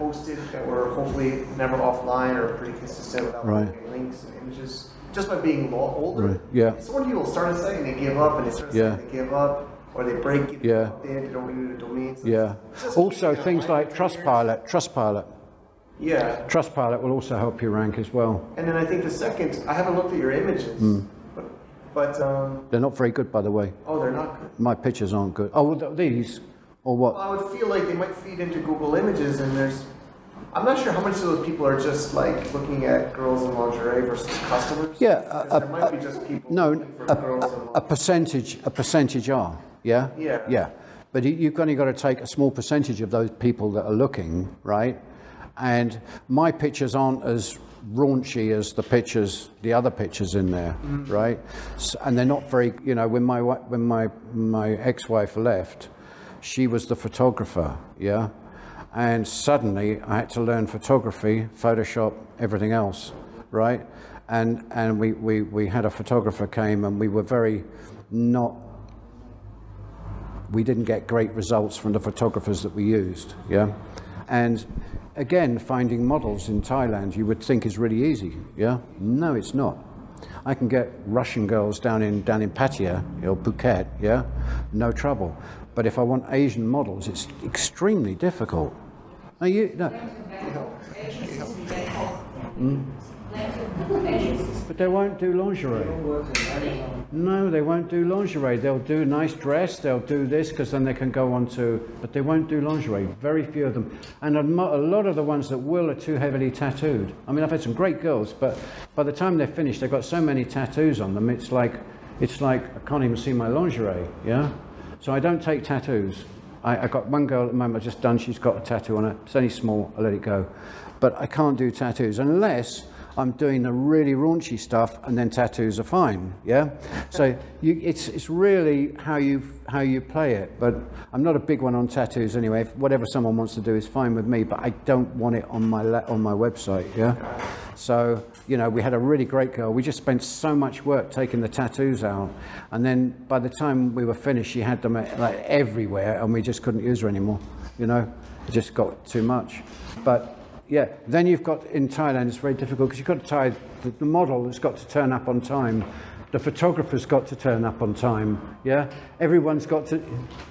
hosted that were hopefully never offline or pretty consistent without Right. links and images. Just by being older. Right, yeah. So when people start a site and they give up and they start a Yeah. they give up, or they break it, Yeah. they they don't renew the domain. So Yeah. Also, things like for 10 years. Trustpilot. Trustpilot. Yeah. Trustpilot will also help you rank as well. And then I think the second, I haven't looked at your images, Hmm. but, but um, They're not very good, by the way. oh, they're not good. My pictures aren't good. Oh, well, these or Well, what? I would feel like they might feed into Google Images, and there's, I'm not sure how much of those people are just like looking at girls in lingerie versus customers. Yeah, a- there might be just people No, for a, girls a, a percentage. A percentage are. Yeah. Yeah. Yeah. But you, you've only got to take a small percentage of those people that are looking, right? And my pictures aren't as raunchy as the pictures, the other pictures in there, mm. right? S and they're not very, you know, when my when my my ex-wife left, she was the photographer, yeah, and suddenly I had to learn photography, Photoshop, everything else, right? And and we we we had a photographer came and we were very not we didn't get great results from the photographers that we used, yeah? And again, finding models in Thailand you would think is really easy, yeah? No, it's not. I can get Russian girls down in down in Pattaya or Phuket, yeah? No trouble. But if I want Asian models, it's extremely difficult. Now you, no, hmm? But they won't do lingerie. No, they won't do lingerie. They'll do nice dress, they'll do this because then they can go on to, but they won't do lingerie. Very few of them. And a, lot of the ones that will are too heavily tattooed. I mean, I've had some great girls, but by the time they're finished, they've got so many tattoos on them, it's like, it's like, I can't even see my lingerie, yeah? So I don't take tattoos. I, I got one girl at the moment I've just done, she's got a tattoo on her. It's only small, I let it go. But I can't do tattoos unless I'm doing the really raunchy stuff, and then tattoos are fine. Yeah. So you, it's it's really how you how you play it. But I'm not a big one on tattoos anyway. If whatever someone wants to do is fine with me, but I don't want it on my le- on my website. Yeah. So you know, we had a really great girl. We just spent so much work taking the tattoos out, and then by the time we were finished, she had them uh, like everywhere, and we just couldn't use her anymore. You know, it just got too much. But yeah, then you've got in Thailand, it's very difficult because you've got to tie the, the model has got to turn up on time. The photographer's got to turn up on time. Yeah, everyone's got to.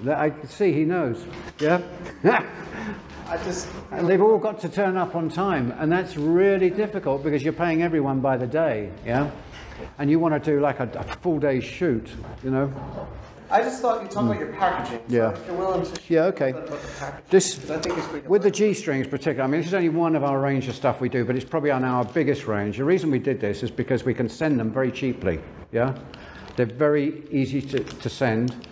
I can see he knows. Yeah. I just And they've all got to turn up on time, and that's really difficult because you're paying everyone by the day, yeah? And you want to do like a, a full day shoot, you know? I just thought you talked about hmm. your packaging. So Yeah. If you're willing to Yeah, okay. about the packaging. This, I think it's pretty with the G strings particularly, I mean, this is only one of our range of stuff we do, but it's probably on our biggest range. The reason we did this is because we can send them very cheaply, yeah? They're very easy to, to send.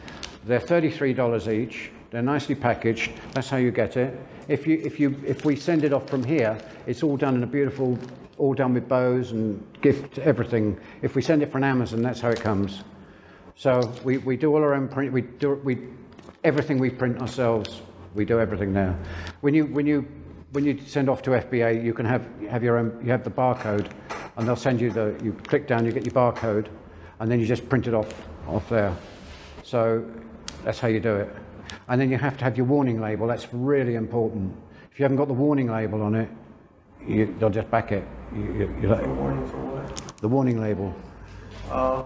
They're $33 each. They're nicely packaged. That's how you get it. If, you, if, you, if we send it off from here, it's all done in a beautiful, all done with bows and gift, everything. If we send it from Amazon, that's how it comes. So we, we do all our own print. We do we everything we print ourselves. We do everything now. When you when you when you send off to FBA, you can have have your own. You have the barcode, and they'll send you the. You click down, you get your barcode, and then you just print it off off there. So that's how you do it. And then you have to have your warning label. That's really important. If you haven't got the warning label on it, you, they'll just back it. You, you, you let- warning the warning label.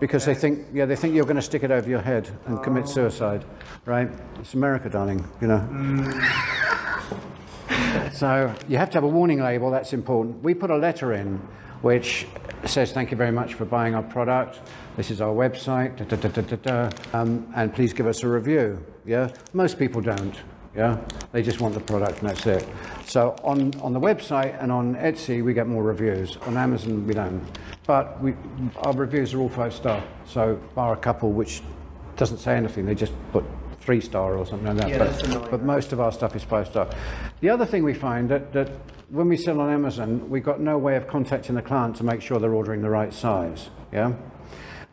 Because they think, yeah, they think you're going to stick it over your head and commit suicide, right? It's America, darling, you know. so you have to have a warning label. That's important. We put a letter in which says thank you very much for buying our product. This is our website, da, da, da, da, da, da, um, and please give us a review. Yeah, most people don't. Yeah, they just want the product and that's it. So on, on the website and on Etsy, we get more reviews. On Amazon, we don't. But we, our reviews are all five star. So bar a couple which doesn't say anything, they just put three star or something like that. Yeah, but, annoying. but most of our stuff is five star. The other thing we find that, that when we sell on Amazon, we've got no way of contacting the client to make sure they're ordering the right size. Yeah.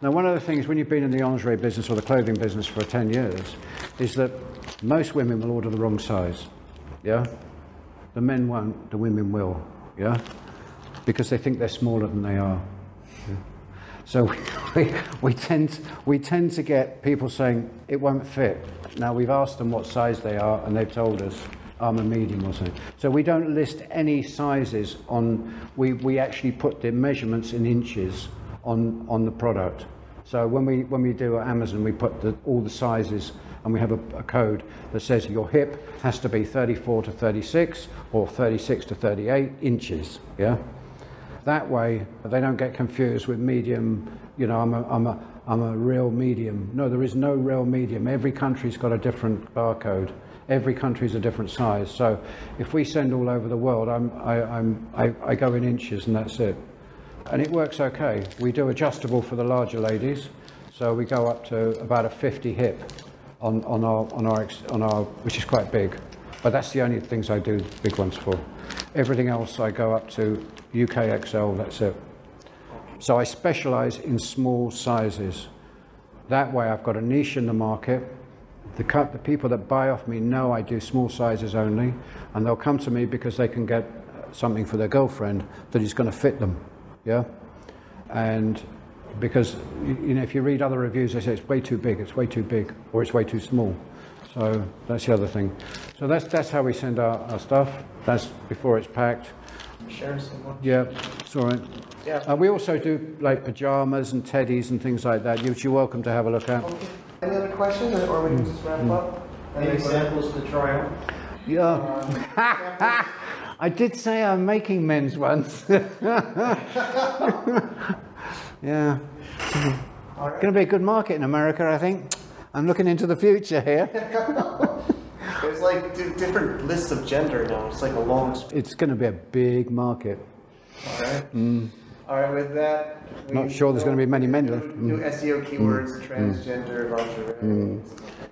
Now, one of the things when you've been in the lingerie business or the clothing business for 10 years is that most women will order the wrong size. Yeah? The men won't, the women will. Yeah? Because they think they're smaller than they are. So we, we, tend, we tend to get people saying it won't fit. Now, we've asked them what size they are and they've told us I'm a medium or something. So we don't list any sizes on, we, we actually put the measurements in inches on, on the product. So when we, when we do Amazon, we put the, all the sizes and we have a, a code that says your hip has to be 34 to 36 or 36 to 38 inches. Yeah? That way, they don't get confused with medium. You know, I'm a, I'm a, I'm a real medium. No, there is no real medium. Every country's got a different barcode. Every country's a different size. So if we send all over the world, I'm, I, I'm, I, I go in inches and that's it. And it works okay. We do adjustable for the larger ladies. So we go up to about a 50 hip on, on, our, on, our, on our, which is quite big. But that's the only things I do big ones for. Everything else I go up to UK XL, that's it. So I specialize in small sizes. That way I've got a niche in the market. The, the people that buy off me know I do small sizes only, and they'll come to me because they can get something for their girlfriend that is going to fit them. Yeah? And because, you know, if you read other reviews, they say it's way too big, it's way too big, or it's way too small. So that's the other thing. So that's, that's how we send our, our stuff. That's before it's packed. Share someone. Yeah, it's all right. Yeah. Uh, we also do like pajamas and teddies and things like that, which you're welcome to have a look at. Okay. Any other questions, or we can just wrap up? Any examples to try out? Yeah. I did say I'm making men's ones. yeah. Going to be a good market in America, I think. I'm looking into the future here. There's like di- different lists of gender now. It's like a long. Sp- It's going to be a big market. all right. Mm. All right. With that, Not sure there's gonna be many men New, left. Mm. new SEO mm. keywords: mm. transgender, lingerie,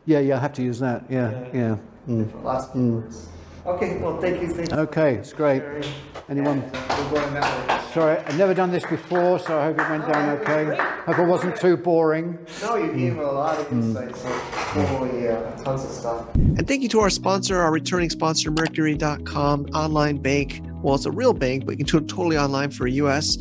Yeah, yeah, I have to use that. Yeah, yeah. Mm. lots of keywords. Okay, well, thank you. Thank you. Okay, it's great. Anyone? We're going that way. Sorry, I've never done this before, so I hope it went down okay. Hope it wasn't too boring. No, you gave a lot of mm. insights. So, oh, yeah, tons of stuff. And thank you to our sponsor, our returning sponsor, Mercury.com, online bank. Well, it's a real bank, but you can do it totally online for US.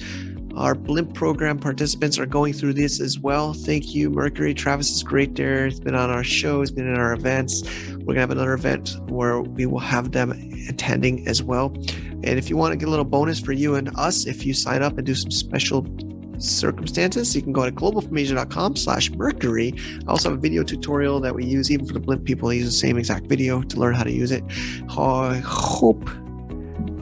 Our Blimp program participants are going through this as well. Thank you, Mercury. Travis is great there. He's been on our show, he's been in our events. We're going to have another event where we will have them attending as well. And if you want to get a little bonus for you and us, if you sign up and do some special circumstances, you can go to globalfromasia.com slash mercury. I also have a video tutorial that we use even for the blimp people. I use the same exact video to learn how to use it. I hope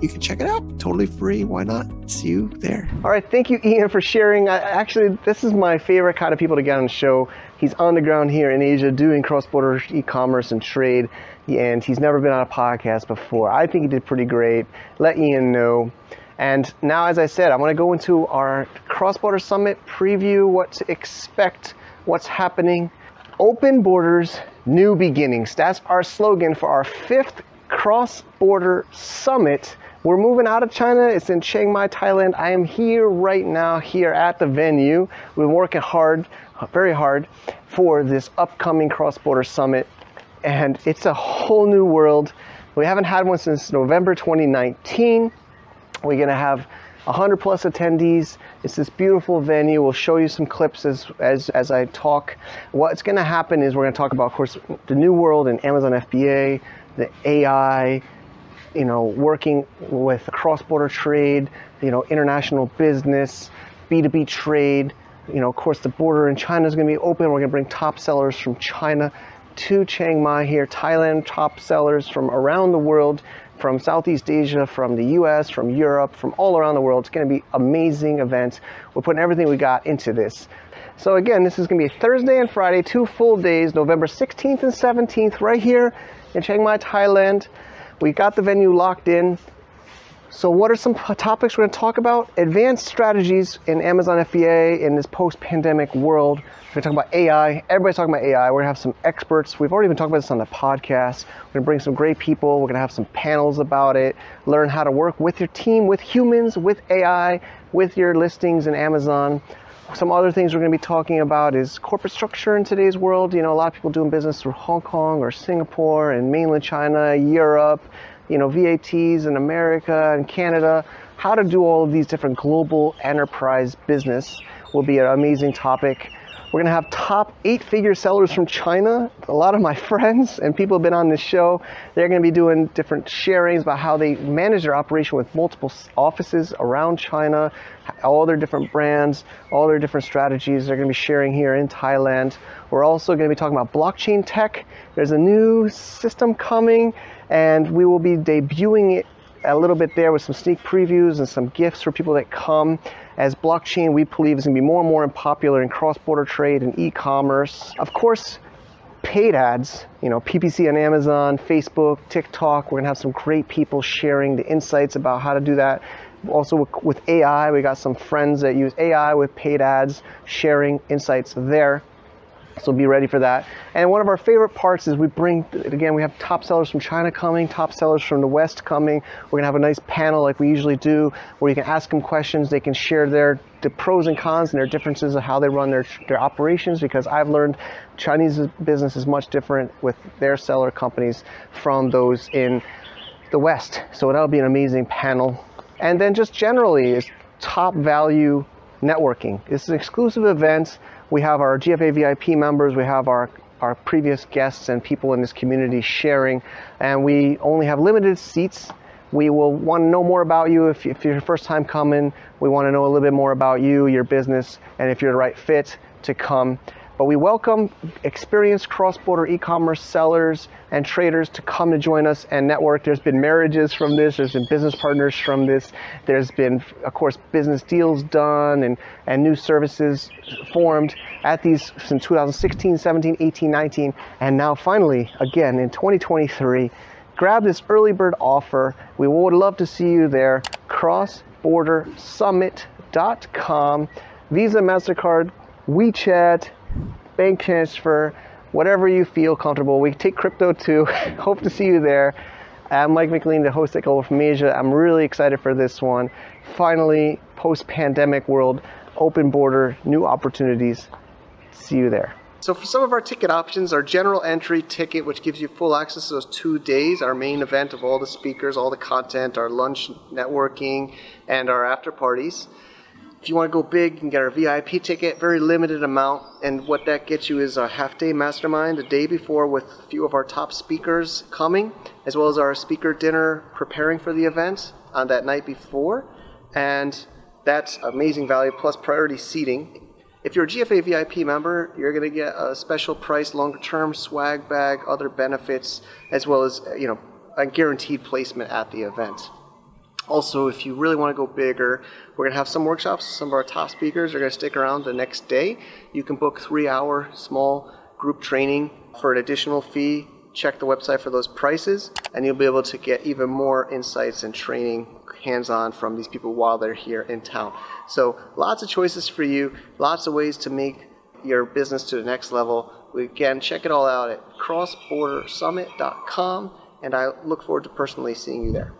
you can check it out totally free why not see you there all right thank you ian for sharing I, actually this is my favorite kind of people to get on the show he's on the ground here in asia doing cross-border e-commerce and trade and he's never been on a podcast before. I think he did pretty great. Let ian know. And now as i said i want to go into our cross-border summit preview what to expect what's happening. Open borders new beginnings. That's our slogan for our fifth cross-border summit we're moving out of China. It's in Chiang Mai, Thailand. I am here right now, here at the venue. We've been working hard, very hard, for this upcoming cross border summit. And it's a whole new world. We haven't had one since November 2019. We're going to have 100 plus attendees. It's this beautiful venue. We'll show you some clips as, as, as I talk. What's going to happen is we're going to talk about, of course, the new world in Amazon FBA, the AI, you know, working with cross-border trade, you know, international business, B2B trade. You know, of course, the border in China is going to be open. We're going to bring top sellers from China to Chiang Mai here, Thailand, top sellers from around the world, from Southeast Asia, from the US, from Europe, from all around the world. It's going to be amazing event. We're putting everything we got into this. So again, this is going to be Thursday and Friday, two full days, November 16th and 17th, right here in Chiang Mai, Thailand. We got the venue locked in. So, what are some topics we're going to talk about? Advanced strategies in Amazon FBA in this post pandemic world. We're going to talk about AI. Everybody's talking about AI. We're going to have some experts. We've already been talking about this on the podcast. We're going to bring some great people. We're going to have some panels about it. Learn how to work with your team, with humans, with AI, with your listings in Amazon. Some other things we're going to be talking about is corporate structure in today's world. You know, a lot of people doing business through Hong Kong or Singapore and mainland China, Europe, you know, VATs in America and Canada. How to do all of these different global enterprise business will be an amazing topic. We're gonna have top eight figure sellers from China. A lot of my friends and people have been on this show. They're gonna be doing different sharings about how they manage their operation with multiple offices around China, all their different brands, all their different strategies. They're gonna be sharing here in Thailand. We're also gonna be talking about blockchain tech. There's a new system coming and we will be debuting it a little bit there with some sneak previews and some gifts for people that come as blockchain we believe is going to be more and more popular in cross-border trade and e-commerce. Of course, paid ads, you know, PPC on Amazon, Facebook, TikTok. We're going to have some great people sharing the insights about how to do that. Also with AI, we got some friends that use AI with paid ads, sharing insights there. So be ready for that. And one of our favorite parts is we bring, again, we have top sellers from China coming, top sellers from the West coming. We're gonna have a nice panel like we usually do where you can ask them questions. They can share their the pros and cons and their differences of how they run their, their operations because I've learned Chinese business is much different with their seller companies from those in the West. So that'll be an amazing panel. And then just generally is top value networking. It's an exclusive event we have our GFA VIP members, we have our our previous guests and people in this community sharing, and we only have limited seats. We will want to know more about you if, if you're your first time coming. We want to know a little bit more about you, your business, and if you're the right fit to come. But we welcome experienced cross-border e-commerce sellers and traders to come to join us and network. There's been marriages from this, there's been business partners from this, there's been, of course, business deals done and, and new services formed at these since 2016, 17, 18, 19, and now finally, again, in 2023, grab this early bird offer. We would love to see you there. Crossbordersummit.com, Visa, MasterCard, WeChat, bank transfer, whatever you feel comfortable. We take crypto too. Hope to see you there. I'm Mike Michelini, the host at Global from Asia. I'm really excited for this one. Finally, post pandemic world, open border, new opportunities. See you there. So for some of our ticket options, our general entry ticket, which gives you full access to those two days, our main event of all the speakers, all the content, our lunch networking, and our after parties. If you want to go big, you can get our VIP ticket, very limited amount, and what that gets you is a half day mastermind a day before with a few of our top speakers coming, as well as our speaker dinner preparing for the event on that night before. And that's amazing value plus priority seating. If you're a GFA VIP member, you're going to get a special price, longer term swag bag, other benefits, as well as you know a guaranteed placement at the event. Also, if you really want to go bigger, we're going to have some workshops. Some of our top speakers are going to stick around the next day. You can book three hour small group training for an additional fee. Check the website for those prices, and you'll be able to get even more insights and training hands on from these people while they're here in town. So, lots of choices for you, lots of ways to make your business to the next level. Again, check it all out at crossbordersummit.com, and I look forward to personally seeing you there.